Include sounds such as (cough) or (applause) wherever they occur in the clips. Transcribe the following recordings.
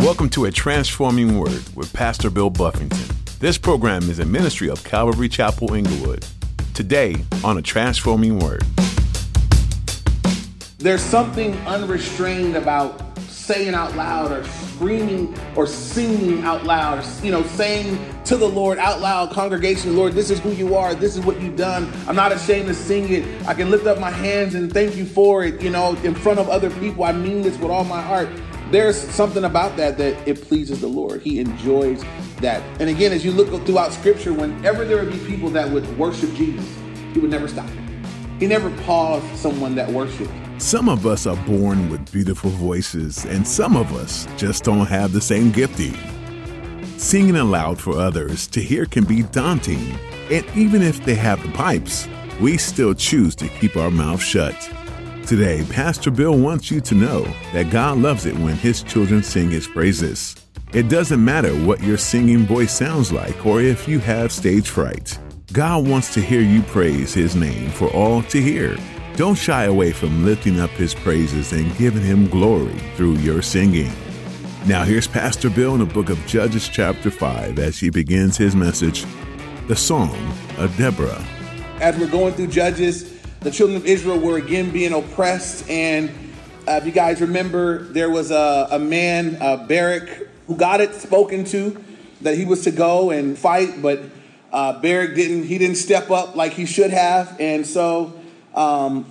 Welcome to A Transforming Word with Pastor Bill Buffington. This program is a ministry of Calvary Chapel Inglewood. Today on A Transforming Word. There's something unrestrained about saying out loud or screaming or singing out loud, or, you know, saying to the Lord out loud, congregation, Lord, this is who you are. This is what you've done. I'm not ashamed to sing it. I can lift up my hands and thank you for it, you know, in front of other people. I mean this with all my heart. There's something about that that it pleases the Lord. He enjoys that. And again, as you look throughout scripture, whenever there would be people that would worship Jesus, he would never stop. He never paused someone that worshiped. Some of us are born with beautiful voices, and some of us just don't have the same gifting. Singing aloud for others to hear can be daunting, and even if they have the pipes, we still choose to keep our mouth shut. Today, Pastor Bill wants you to know that God loves it when His children sing His praises. It doesn't matter what your singing voice sounds like or if you have stage fright. God wants to hear you praise His name for all to hear. Don't shy away from lifting up his praises and giving him glory through your singing. Now, here's Pastor Bill in the book of Judges, chapter 5, as he begins his message The Song of Deborah. As we're going through Judges, the children of Israel were again being oppressed. And uh, if you guys remember, there was a, a man, uh, Barak, who got it spoken to that he was to go and fight, but uh, Barak didn't, he didn't step up like he should have. And so um,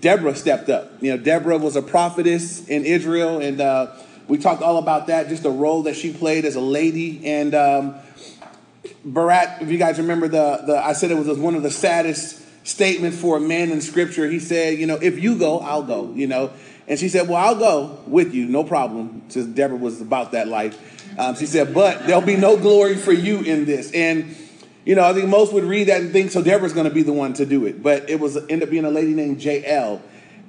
Deborah stepped up. You know, Deborah was a prophetess in Israel, and uh, we talked all about that, just the role that she played as a lady. And um, Barak, if you guys remember, the, the I said it was one of the saddest statements for a man in Scripture. He said, you know, if you go, I'll go. You know, and she said, well, I'll go with you, no problem. Since Deborah was about that life, um, she said, but there'll be no glory for you in this. And you know, I think most would read that and think so Deborah's going to be the one to do it. But it was end up being a lady named Jael.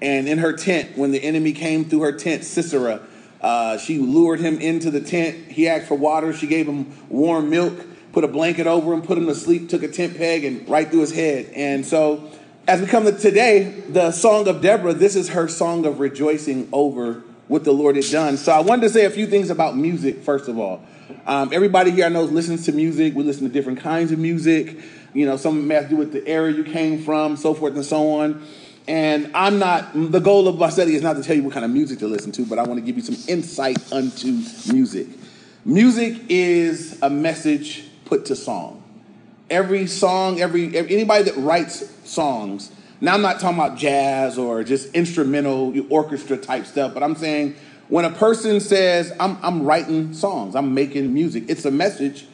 And in her tent, when the enemy came through her tent, Sisera, uh, she lured him into the tent. He asked for water. She gave him warm milk, put a blanket over him, put him to sleep, took a tent peg, and right through his head. And so, as we come to today, the song of Deborah, this is her song of rejoicing over what the Lord had done. So, I wanted to say a few things about music, first of all. Um, everybody here I know listens to music. We listen to different kinds of music. You know, some may have to do with the area you came from, so forth and so on. And I'm not, the goal of my study is not to tell you what kind of music to listen to, but I want to give you some insight unto music. Music is a message put to song. Every song, every, anybody that writes songs, now I'm not talking about jazz or just instrumental orchestra type stuff, but I'm saying when a person says, I'm, I'm writing songs, I'm making music, it's a message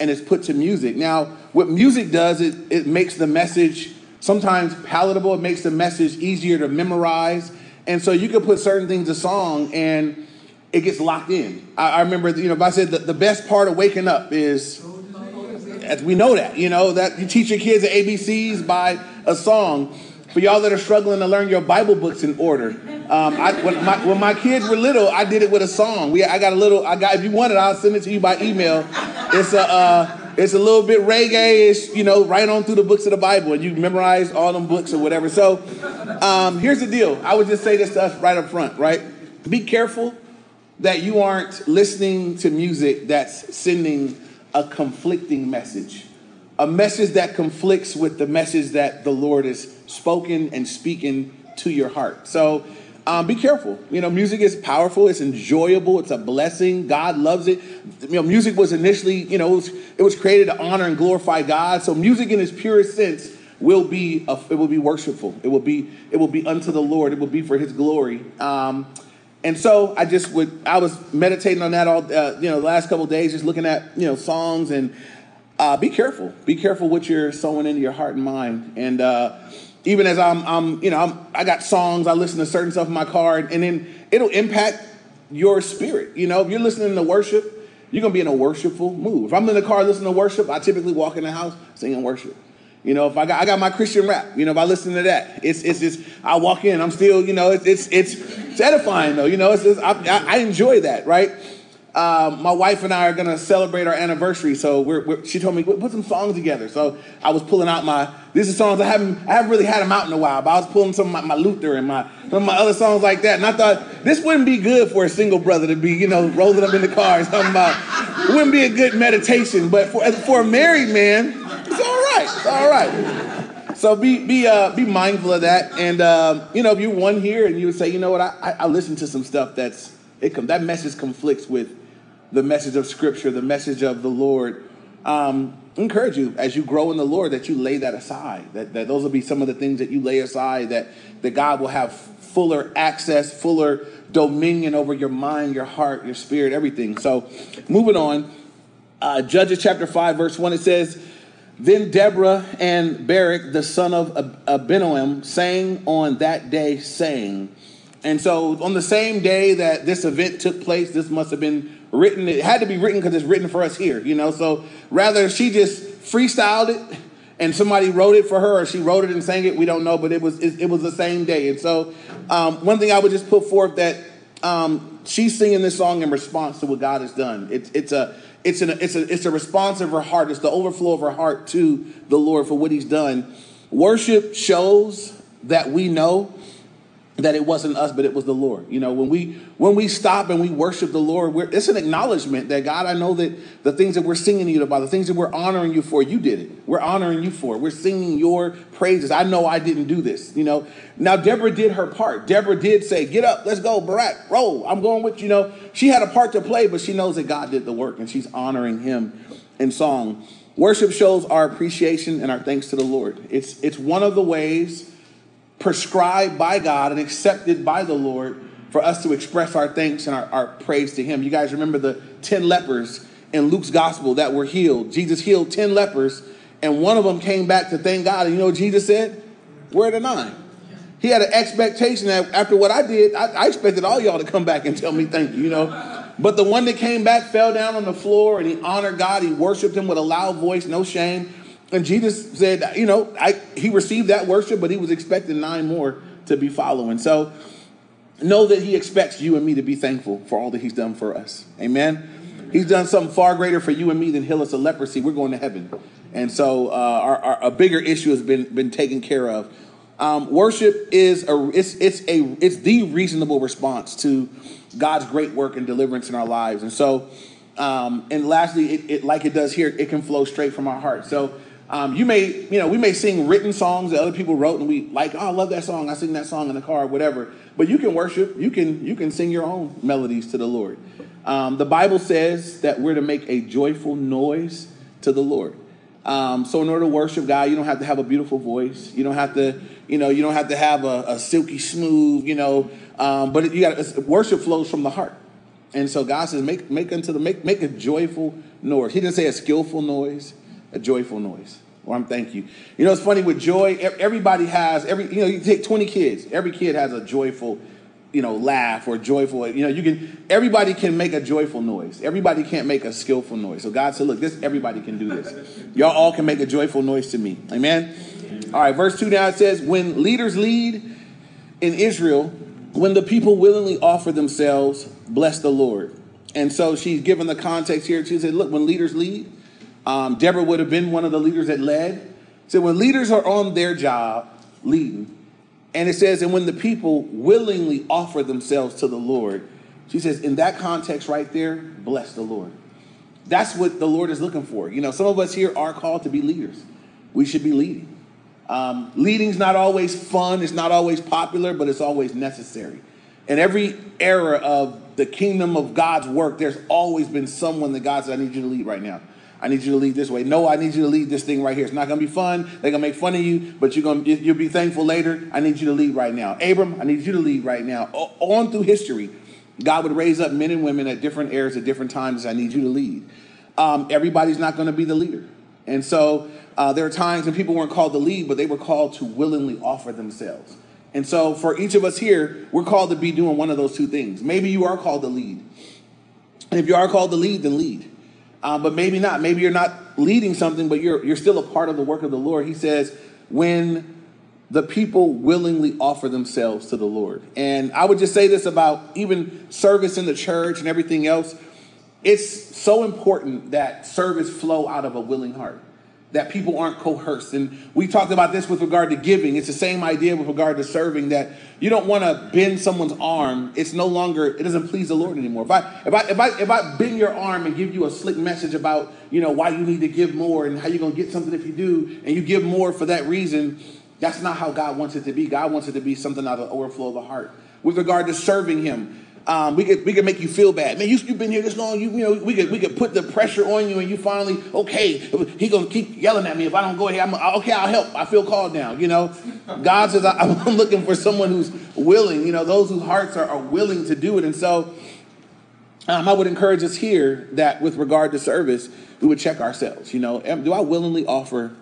and it's put to music. Now, what music does, it, it makes the message sometimes palatable, it makes the message easier to memorize. And so you can put certain things to song and it gets locked in. I, I remember, you know, if I said the, the best part of waking up is, as we know that, you know, that you teach your kids the ABCs by a song. For y'all that are struggling to learn your Bible books in order, um, I, when, my, when my kids were little, I did it with a song. We, I got a little. I got. If you want it, I'll send it to you by email. It's a. Uh, it's a little bit reggae-ish, you know, right on through the books of the Bible, and you memorize all them books or whatever. So, um, here's the deal. I would just say this to us right up front, right? Be careful that you aren't listening to music that's sending a conflicting message a message that conflicts with the message that the Lord has spoken and speaking to your heart. So um, be careful. You know, music is powerful. It's enjoyable. It's a blessing. God loves it. You know, music was initially, you know, it was, it was created to honor and glorify God. So music, in its purest sense, will be a, it will be worshipful. It will be it will be unto the Lord. It will be for His glory. Um, and so I just would I was meditating on that all uh, you know the last couple days, just looking at you know songs and uh, be careful. Be careful what you're sowing into your heart and mind. And uh, even as I'm, I'm you know, I'm, I got songs, I listen to certain stuff in my car, and then it'll impact your spirit. You know, if you're listening to worship, you're gonna be in a worshipful mood. If I'm in the car listening to worship, I typically walk in the house singing worship. You know, if I got I got my Christian rap, you know, if I listen to that, it's it's just I walk in, I'm still, you know, it's it's it's, edifying though. You know, it's just, I, I, enjoy that, right? um, my wife and I are gonna celebrate our anniversary. So we're, we're, she told me put some songs together. So I was pulling out my these are songs I haven't I haven't really had them out in a while. But I was pulling some of my, my Luther and my some of my other songs like that. And I thought this wouldn't be good for a single brother to be you know rolling up in the car and something about. It wouldn't be a good meditation. But for for a married man, All right. So be be uh, be mindful of that. And um, you know if you're one here and you would say you know what I I, I listen to some stuff that's it com- that message conflicts with the message of Scripture, the message of the Lord. Um, encourage you as you grow in the Lord that you lay that aside. That, that those will be some of the things that you lay aside. That that God will have fuller access, fuller dominion over your mind, your heart, your spirit, everything. So, moving on, uh, Judges chapter five, verse one, it says. Then Deborah and Barak, the son of Abinoam, sang on that day, saying, and so on the same day that this event took place, this must have been written. It had to be written because it's written for us here, you know. So rather, she just freestyled it, and somebody wrote it for her, or she wrote it and sang it. We don't know, but it was it, it was the same day. And so, um, one thing I would just put forth that um, she's singing this song in response to what God has done. It's it's a it's an it's a it's a response of her heart. It's the overflow of her heart to the Lord for what He's done. Worship shows that we know that it wasn't us but it was the lord. You know when we when we stop and we worship the lord it's an acknowledgement that god i know that the things that we're singing to you about the things that we're honoring you for you did it. We're honoring you for we're singing your praises. I know i didn't do this you know. Now deborah did her part. Deborah did say get up let's go barak roll. I'm going with you know. She had a part to play but she knows that god did the work and she's honoring him in song. Worship shows our appreciation and our thanks to the lord. It's it's one of the ways prescribed by God and accepted by the Lord for us to express our thanks and our, our praise to Him. You guys remember the 10 lepers in Luke's gospel that were healed. Jesus healed 10 lepers, and one of them came back to thank God. And you know Jesus said? Where are the nine? He had an expectation that after what I did, I, I expected all y'all to come back and tell me thank you, you know. But the one that came back fell down on the floor and he honored God. He worshiped him with a loud voice, no shame. And Jesus said, you know, I, he received that worship, but he was expecting nine more to be following. So know that he expects you and me to be thankful for all that he's done for us. Amen. He's done something far greater for you and me than heal us of leprosy. We're going to heaven. And so uh, our, our, a bigger issue has been, been taken care of. Um, worship is a it's it's a it's the reasonable response to God's great work and deliverance in our lives. And so, um, and lastly, it, it, like it does here, it can flow straight from our heart. So um, you may, you know, we may sing written songs that other people wrote, and we like, oh, I love that song. I sing that song in the car, whatever. But you can worship. You can, you can sing your own melodies to the Lord. Um, the Bible says that we're to make a joyful noise to the Lord. Um, so in order to worship God, you don't have to have a beautiful voice. You don't have to, you know, you don't have to have a, a silky smooth, you know. Um, but you got worship flows from the heart. And so God says, make make unto the make make a joyful noise. He didn't say a skillful noise a joyful noise. Or I'm thank you. You know, it's funny with joy, everybody has, every, you know, you take 20 kids, every kid has a joyful, you know, laugh or joyful, you know, you can, everybody can make a joyful noise. Everybody can't make a skillful noise. So God said, look, this, everybody can do this. Y'all all can make a joyful noise to me. Amen? All right, verse 2 now it says, when leaders lead in Israel, when the people willingly offer themselves, bless the Lord. And so she's given the context here. She said, look, when leaders lead, um, Deborah would have been one of the leaders that led. So when leaders are on their job leading, and it says, and when the people willingly offer themselves to the Lord, she says, in that context right there, bless the Lord. That's what the Lord is looking for. You know, some of us here are called to be leaders. We should be leading. Um, leading's not always fun, it's not always popular, but it's always necessary. In every era of the kingdom of God's work, there's always been someone that God said, I need you to lead right now. I need you to lead this way. No, I need you to lead this thing right here. It's not going to be fun. They're going to make fun of you, but you're going to you'll be thankful later. I need you to lead right now. Abram, I need you to lead right now. O- on through history, God would raise up men and women at different eras at different times. I need you to lead. Um, everybody's not going to be the leader, and so uh, there are times when people weren't called to lead, but they were called to willingly offer themselves. And so, for each of us here, we're called to be doing one of those two things. Maybe you are called to lead, and if you are called to lead, then lead. Um, but maybe not. Maybe you're not leading something, but you're, you're still a part of the work of the Lord. He says, when the people willingly offer themselves to the Lord. And I would just say this about even service in the church and everything else. it's so important that service flow out of a willing heart that people aren't coerced. And we talked about this with regard to giving. It's the same idea with regard to serving that you don't want to bend someone's arm. It's no longer, it doesn't please the Lord anymore. If I if I if I if I bend your arm and give you a slick message about, you know, why you need to give more and how you're gonna get something if you do, and you give more for that reason, that's not how God wants it to be. God wants it to be something out of the overflow of the heart. With regard to serving him, um, we could we could make you feel bad. Man, you, have been here this long. You, you know, we could we could put the pressure on you, and you finally okay. He gonna keep yelling at me if I don't go here. I'm okay. I'll help. I feel called now. You know, God says I, (laughs) am looking for someone who's willing. You know, those whose hearts are, are willing to do it. And so, um, I would encourage us here that with regard to service, we would check ourselves. You know, do I willingly offer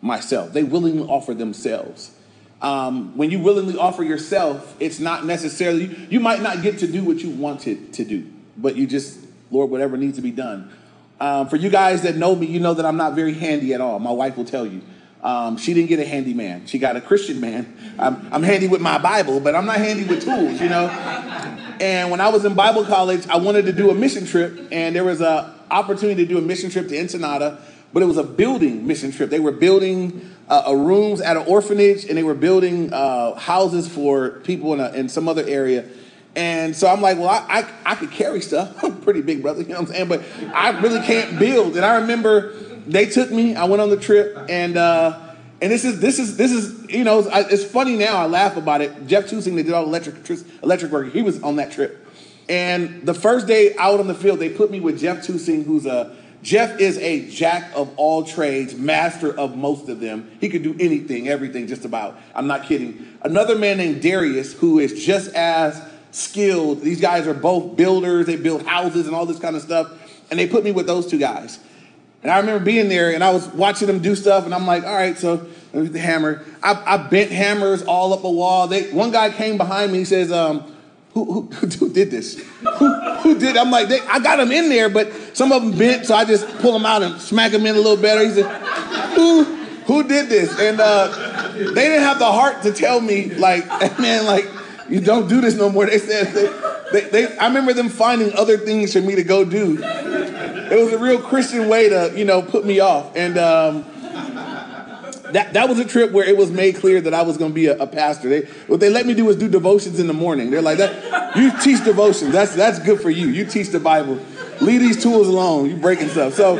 myself? They willingly offer themselves um, when you willingly offer yourself, it's not necessarily, you might not get to do what you wanted to do, but you just, Lord, whatever needs to be done. Um, for you guys that know me, you know that I'm not very handy at all. My wife will tell you. Um, she didn't get a handy man. She got a Christian man. I'm, I'm handy with my Bible, but I'm not handy with tools, you know? And when I was in Bible college, I wanted to do a mission trip, and there was an opportunity to do a mission trip to Ensenada, but it was a building mission trip. They were building uh, rooms at an orphanage, and they were building uh, houses for people in, a, in some other area. And so I'm like, well, I, I, I could carry stuff. (laughs) I'm pretty big, brother, you know what I'm saying? But I really can't build. And I remember they took me. I went on the trip, and uh, and this is this is this is you know it's funny now. I laugh about it. Jeff Tusing, they did all electric electric work. He was on that trip, and the first day out on the field, they put me with Jeff Tusing, who's a Jeff is a jack of all trades, master of most of them. He could do anything, everything, just about. I'm not kidding. Another man named Darius, who is just as skilled. These guys are both builders, they build houses and all this kind of stuff. And they put me with those two guys. And I remember being there and I was watching them do stuff, and I'm like, all right, so the hammer. I, I, bent hammers all up a wall. They, one guy came behind me, he says, um, who, who, (laughs) who did this? Who, who did? I'm like, they, I got them in there, but some of them bent, so I just pull them out and smack them in a little better. He said, who, who did this? And uh, they didn't have the heart to tell me, like, (laughs) man, like, you don't do this no more. They said, they, they, they, I remember them finding other things for me to go do. It was a real Christian way to, you know, put me off. And, um, that, that was a trip where it was made clear that I was going to be a, a, pastor. They, what they let me do was do devotions in the morning. They're like, that, you teach devotions. That's, that's good for you. You teach the Bible. Leave these tools alone. You breaking stuff. So,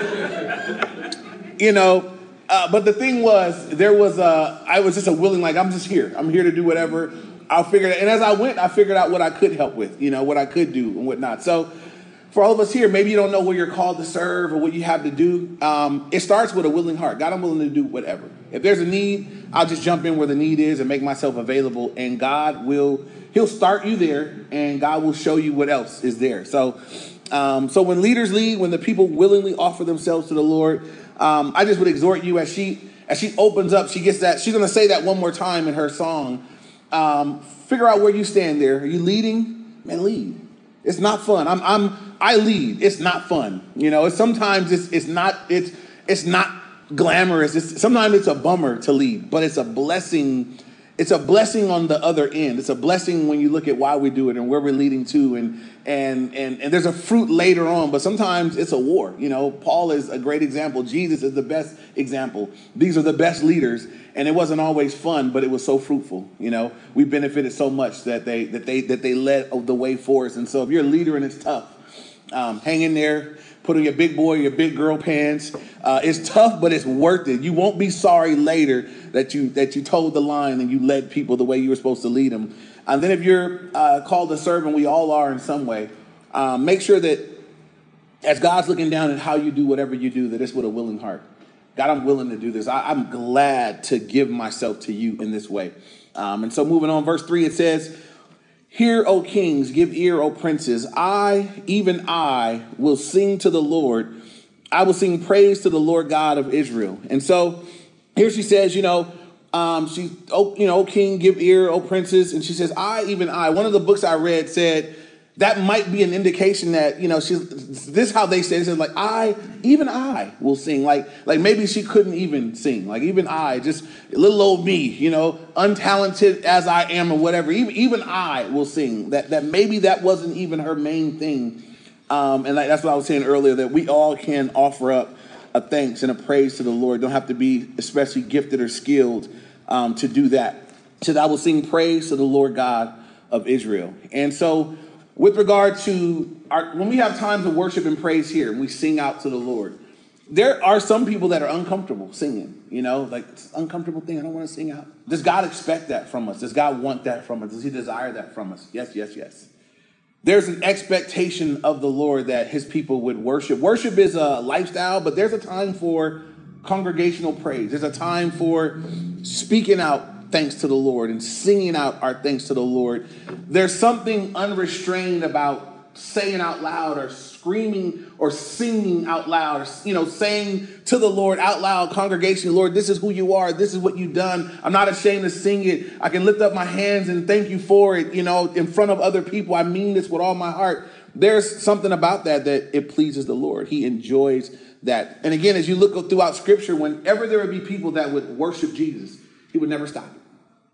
you know, uh, but the thing was, there was a, I was just a willing, like, I'm just here. I'm here to do whatever. I'll figure it out. And as I went, I figured out what I could help with, you know, what I could do and whatnot. So, for all of us here, maybe you don't know where you're called to serve or what you have to do. Um, it starts with a willing heart. God, I'm willing to do whatever. If there's a need, I'll just jump in where the need is and make myself available, and God will. He'll start you there, and God will show you what else is there. So, um, so when leaders lead, when the people willingly offer themselves to the Lord, um, I just would exhort you as she as she opens up. She gets that. She's going to say that one more time in her song. Um, figure out where you stand. There, are you leading? Man, lead. It's not fun. I'm, I'm, I lead. It's not fun. You know, it's, sometimes it's, it's not, it's, it's not glamorous. It's, sometimes it's a bummer to lead, but it's a blessing. It's a blessing on the other end. It's a blessing when you look at why we do it and where we're leading to, and and and and there's a fruit later on. But sometimes it's a war. You know, Paul is a great example. Jesus is the best example. These are the best leaders, and it wasn't always fun, but it was so fruitful. You know, we benefited so much that they that they that they led the way for us. And so, if you're a leader and it's tough, um, hang in there. Put on your big boy, your big girl pants. Uh, it's tough, but it's worth it. You won't be sorry later that you that you told the line and you led people the way you were supposed to lead them. And then, if you're uh, called to serve, and we all are in some way, um, make sure that as God's looking down at how you do whatever you do, that it's with a willing heart. God, I'm willing to do this. I, am glad to give myself to you in this way. Um, and so, moving on, verse 3, it says, Hear, O kings, give ear, O princes. I, even I, will sing to the Lord. I will sing praise to the Lord God of Israel. And so, here she says, you know, um, she, oh, you know, O king, give ear, O princes. And she says, I, even I. One of the books I read said, that might be an indication that you know she's this how they say it. like I even I will sing like like maybe she couldn't even sing like even I just little old me you know untalented as I am or whatever even even I will sing that that maybe that wasn't even her main thing Um, and like, that's what I was saying earlier that we all can offer up a thanks and a praise to the Lord. Don't have to be especially gifted or skilled um, to do that. So I will sing praise to the Lord God of Israel. And so, with regard to our, when we have times of worship and praise here, and we sing out to the Lord, there are some people that are uncomfortable singing. You know, like it's an uncomfortable thing. I don't want to sing out. Does God expect that from us? Does God want that from us? Does He desire that from us? Yes, yes, yes. There's an expectation of the Lord that His people would worship. Worship is a lifestyle, but there's a time for congregational praise. There's a time for speaking out thanks to the Lord and singing out our thanks to the Lord. There's something unrestrained about saying out loud or screaming or singing out loud, or, you know, saying to the Lord out loud, congregation, Lord, this is who you are. This is what you've done. I'm not ashamed to sing it. I can lift up my hands and thank you for it, you know, in front of other people. I mean this with all my heart. There's something about that that it pleases the Lord. He enjoys that. And again, as you look throughout scripture, whenever there would be people that would worship Jesus, he would never stop.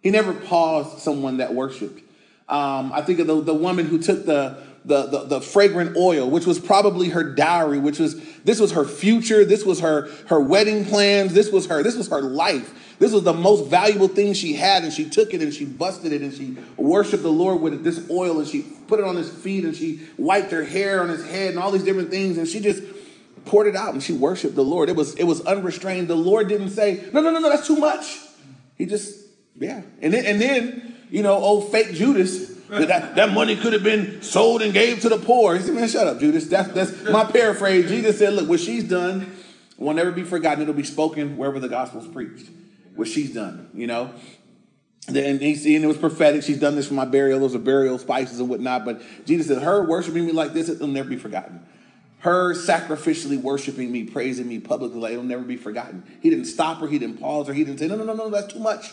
He never paused someone that worshiped. Um, I think of the, the woman who took the, the, the, the, fragrant oil, which was probably her dowry, which was, this was her future. This was her, her wedding plans. This was her, this was her life. This was the most valuable thing she had. And she took it and she busted it and she worshiped the Lord with this oil and she put it on his feet and she wiped her hair on his head and all these different things. And she just poured it out and she worshiped the Lord. It was, it was unrestrained. The Lord didn't say, no, no, no, no, that's too much. He just yeah. And then, and then you know, old fake Judas, that, that money could have been sold and gave to the poor. He said, man, shut up, Judas. That's, that's my paraphrase. Jesus said, look, what she's done will never be forgotten. It'll be spoken wherever the gospel's preached. What she's done, you know. And, he, and it was prophetic. She's done this for my burial. Those are burial spices and whatnot. But Jesus said, her worshiping me like this, it'll never be forgotten. Her sacrificially worshiping me, praising me publicly, it'll never be forgotten. He didn't stop her. He didn't pause her. He didn't say, no, no, no, no, that's too much.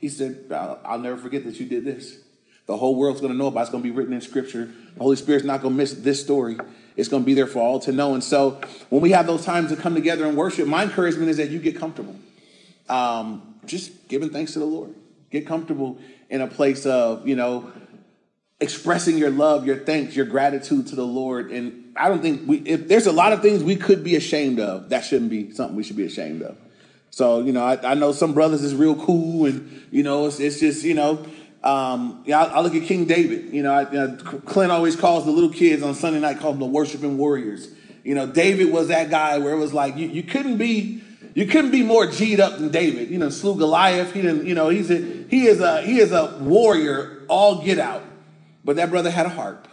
He said, I'll, I'll never forget that you did this. The whole world's going to know about it. It's going to be written in Scripture. The Holy Spirit's not going to miss this story. It's going to be there for all to know. And so when we have those times to come together and worship, my encouragement is that you get comfortable. Um, just giving thanks to the Lord. Get comfortable in a place of, you know, expressing your love, your thanks, your gratitude to the Lord. And I don't think we, if there's a lot of things we could be ashamed of, that shouldn't be something we should be ashamed of. So, you know, I, I know some brothers is real cool and, you know, it's, it's just, you know, um, yeah, I, I, look at King David. You know, I, you know, Clint always calls the little kids on Sunday night, calls them the worshiping warriors. You know, David was that guy where it was like, you, you couldn't be, you couldn't be more G'd up than David. You know, slew Goliath. He didn't, you know, he's a, he is a, he is a warrior, all get out. But that brother had a heart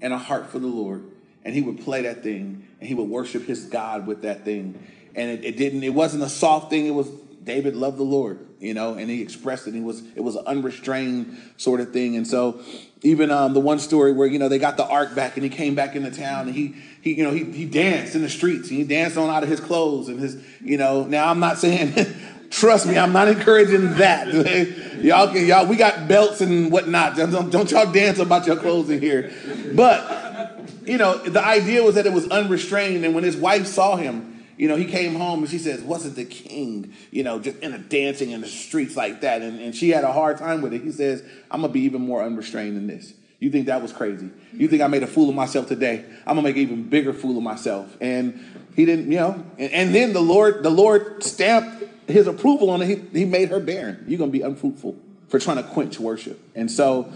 and a heart for the Lord. And he would play that thing and he would worship his God with that thing and it, it, didn't. It wasn't a soft thing. It was David loved the Lord, you know, and he expressed it. He was it was an unrestrained sort of thing. And so, even um, the one story where you know they got the ark back and he came back into town and he he you know he he danced in the streets and he danced on out of his clothes and his you know. Now I'm not saying. (laughs) Trust me, I'm not encouraging that. (laughs) y'all can y'all we got belts and whatnot. Don't, don't y'all dance about your clothes in here. But you know, the idea was that it was unrestrained, and when his wife saw him, you know, he came home and she says, Wasn't the king, you know, just in a dancing in the streets like that? And, and she had a hard time with it. He says, I'm going to be even more unrestrained than this. You think that was crazy? You think I made a fool of myself today? I'm gonna make an even bigger fool of myself. And he didn't, you know. And, and then the Lord, the Lord stamped his approval on it. He, he made her barren. You're gonna be unfruitful for trying to quench worship. And so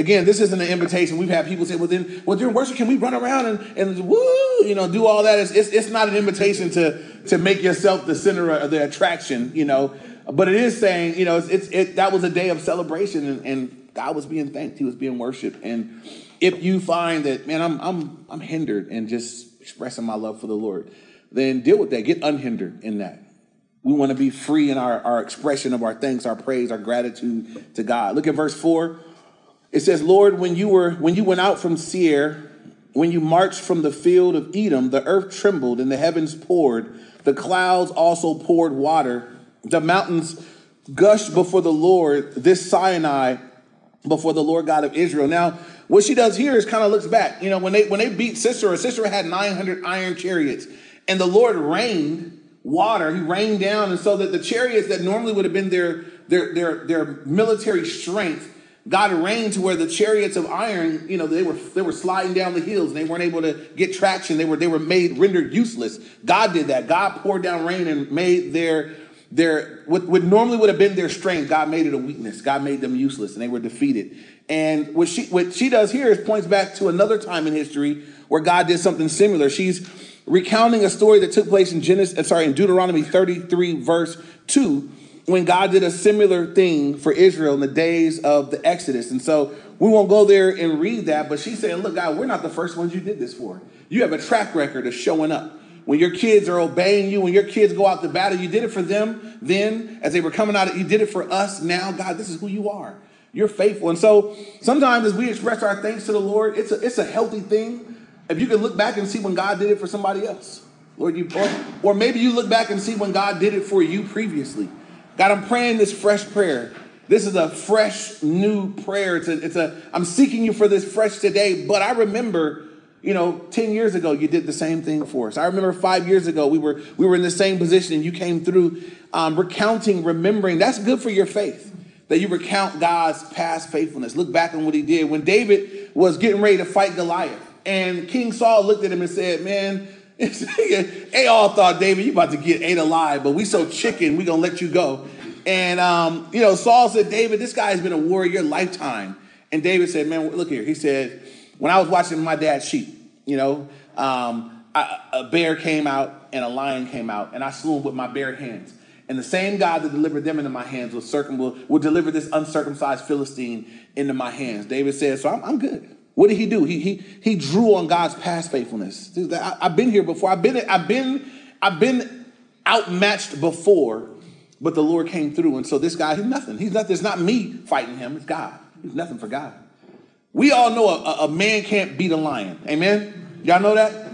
again, this isn't an invitation. We've had people say, well, then, well, during worship, can we run around and, and woo, you know, do all that? It's, it's, it's not an invitation to, to make yourself the center of the attraction, you know, but it is saying, you know, it's, it's it, that was a day of celebration and, and God was being thanked. He was being worshiped. And if you find that, man, I'm, I'm, I'm hindered in just expressing my love for the Lord, then deal with that. Get unhindered in that. We want to be free in our, our expression of our thanks, our praise, our gratitude to God. Look at verse 4. It says, Lord, when you were when you went out from Seir, when you marched from the field of Edom, the earth trembled and the heavens poured. The clouds also poured water. The mountains gushed before the Lord, this Sinai before the Lord God of Israel. Now, what she does here is kind of looks back. You know, when they when they beat Sisera, Sisera had 900 iron chariots, and the Lord rained water. He rained down, and so that the chariots that normally would have been their their their, their military strength God rained to where the chariots of iron, you know, they were they were sliding down the hills and they weren't able to get traction. They were they were made rendered useless. God did that. God poured down rain and made their their what, what normally would have been their strength, God made it a weakness. God made them useless and they were defeated. And what she what she does here is points back to another time in history where God did something similar. She's recounting a story that took place in Genesis, uh, sorry, in Deuteronomy 33, verse 2, when God did a similar thing for Israel in the days of the Exodus. And so we won't go there and read that, but she's saying, Look, God, we're not the first ones you did this for. You have a track record of showing up. When your kids are obeying you, when your kids go out to battle, you did it for them then as they were coming out. You did it for us now. God, this is who you are. You're faithful. And so sometimes as we express our thanks to the Lord, it's a, it's a healthy thing. If you can look back and see when God did it for somebody else. Lord, you, or, or maybe you look back and see when God did it for you previously. God, I'm praying this fresh prayer. This is a fresh, new prayer. It's a, it's a, I'm seeking you for this fresh today, but I remember you know 10 years ago you did the same thing for us i remember five years ago we were we were in the same position and you came through um, recounting remembering that's good for your faith that you recount god's past faithfulness look back on what he did when david was getting ready to fight goliath and king saul looked at him and said man (laughs) they all thought david you about to get ate alive but we so chicken we gonna let you go and um, you know saul said david this guy has been a warrior lifetime and david said man look here he said when I was watching my dad's sheep, you know, um, I, a bear came out and a lion came out, and I slew them with my bare hands. And the same God that delivered them into my hands will, circum- will, will deliver this uncircumcised Philistine into my hands. David said, So I'm, I'm good. What did he do? He, he, he drew on God's past faithfulness. I, have been here before. I've been, I've been, I've been outmatched before, but the Lord came through. And so this guy, he's nothing. He's nothing. It's not me fighting him. It's God. He's nothing for God. We all know a, a man can't beat a lion. Amen? Y'all know that?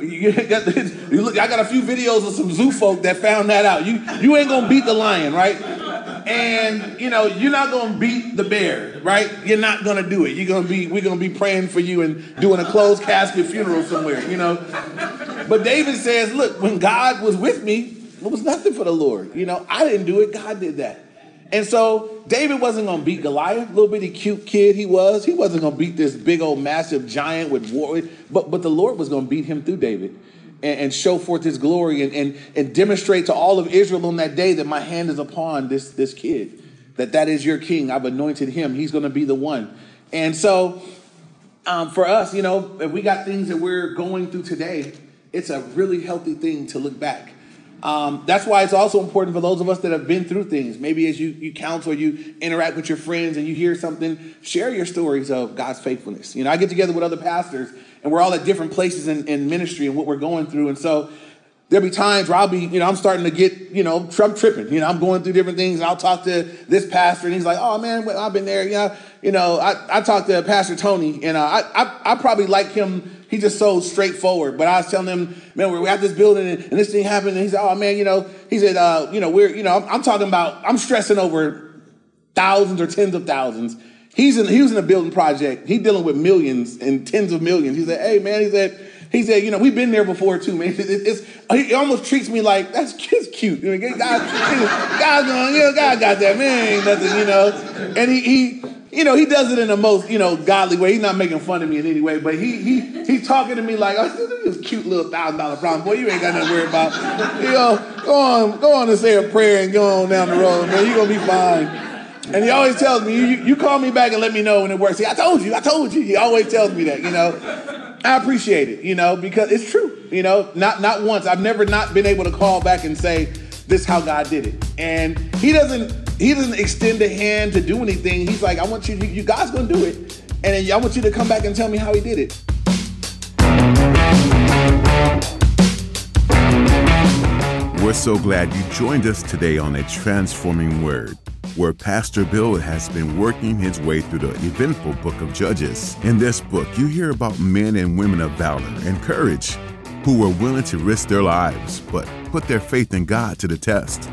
You, (laughs) you look, I got a few videos of some zoo folk that found that out. You you ain't gonna beat the lion, right? And you know you're not gonna beat the bear, right? You're not gonna do it. You're gonna be we're gonna be praying for you and doing a closed casket funeral somewhere, you know. But David says, look, when God was with me, it was nothing for the Lord. You know, I didn't do it. God did that. And so David wasn't going to beat Goliath, little bitty cute kid he was. He wasn't going to beat this big old massive giant with war. But, but the Lord was going to beat him through David and, and show forth his glory and, and, and demonstrate to all of Israel on that day that my hand is upon this, this kid, that that is your king. I've anointed him. He's going to be the one. And so um, for us, you know, if we got things that we're going through today, it's a really healthy thing to look back um, that's why it's also important for those of us that have been through things. Maybe as you, you counsel, you interact with your friends and you hear something, share your stories of God's faithfulness. You know, I get together with other pastors and we're all at different places in, in ministry and what we're going through. And so there'll be times where I'll be, you know, I'm starting to get, you know, Trump tripping. You know, I'm going through different things and I'll talk to this pastor and he's like, oh man, I've been there. Know, you know I, I talked to Pastor Tony and uh, I, I, I probably like him He's just so straightforward. But I was telling him, man, we're at this building and, and this thing happened. And he said, oh man, you know, he said, uh, you know, we're, you know, I'm, I'm, talking about, I'm stressing over thousands or tens of thousands. He's in, he was in a building project. He's dealing with millions and tens of millions. He said, hey man, he said, he said, you know, we've been there before too, man. (laughs) It's, it's, he almost treats me like that's just cute. You know, God, God's going, you know, God got that man, ain't nothing, you know. And he, he you know, he does it in the most, you know, godly way. He's not making fun of me in any way, but he he he's talking to me like, oh, this cute little thousand dollar problem. Boy, you ain't got nothing to worry about. You know, go on, go on and say a prayer and go on down the road, man. You're gonna be fine. And he always tells me, you, you call me back and let me know when it works. See, I told you, I told you. He always tells me that, you know. I appreciate it, you know, because it's true. You know, not not once. I've never not been able to call back and say, this is how God did it. And he doesn't he doesn't extend a hand to do anything. He's like, I want you, you guys gonna do it. And I want you to come back and tell me how he did it. We're so glad you joined us today on A Transforming Word, where Pastor Bill has been working his way through the eventful book of Judges. In this book, you hear about men and women of valor and courage who were willing to risk their lives but put their faith in God to the test.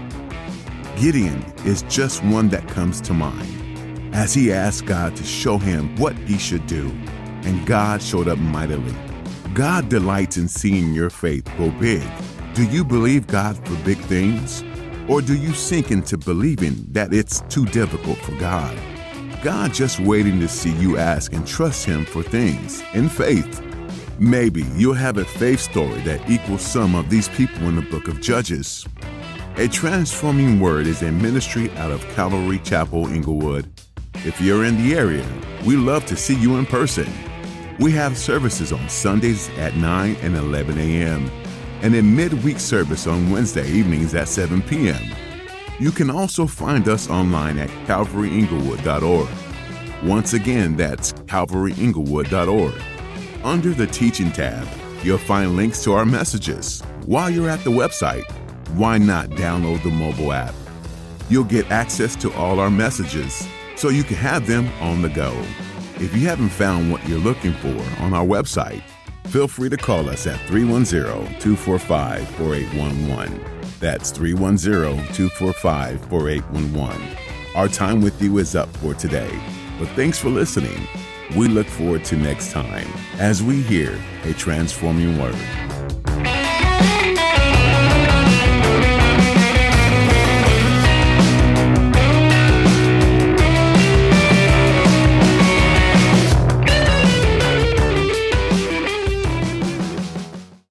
Gideon is just one that comes to mind as he asked God to show him what he should do, and God showed up mightily. God delights in seeing your faith go big. Do you believe God for big things? Or do you sink into believing that it's too difficult for God? God just waiting to see you ask and trust Him for things in faith? Maybe you'll have a faith story that equals some of these people in the book of Judges. A Transforming Word is a ministry out of Calvary Chapel, Inglewood. If you're in the area, we love to see you in person. We have services on Sundays at 9 and 11 a.m. and a midweek service on Wednesday evenings at 7 p.m. You can also find us online at calvaryinglewood.org. Once again, that's calvaryinglewood.org. Under the Teaching tab, you'll find links to our messages. While you're at the website, why not download the mobile app? You'll get access to all our messages so you can have them on the go. If you haven't found what you're looking for on our website, feel free to call us at 310 245 4811. That's 310 245 4811. Our time with you is up for today, but thanks for listening. We look forward to next time as we hear a transforming word.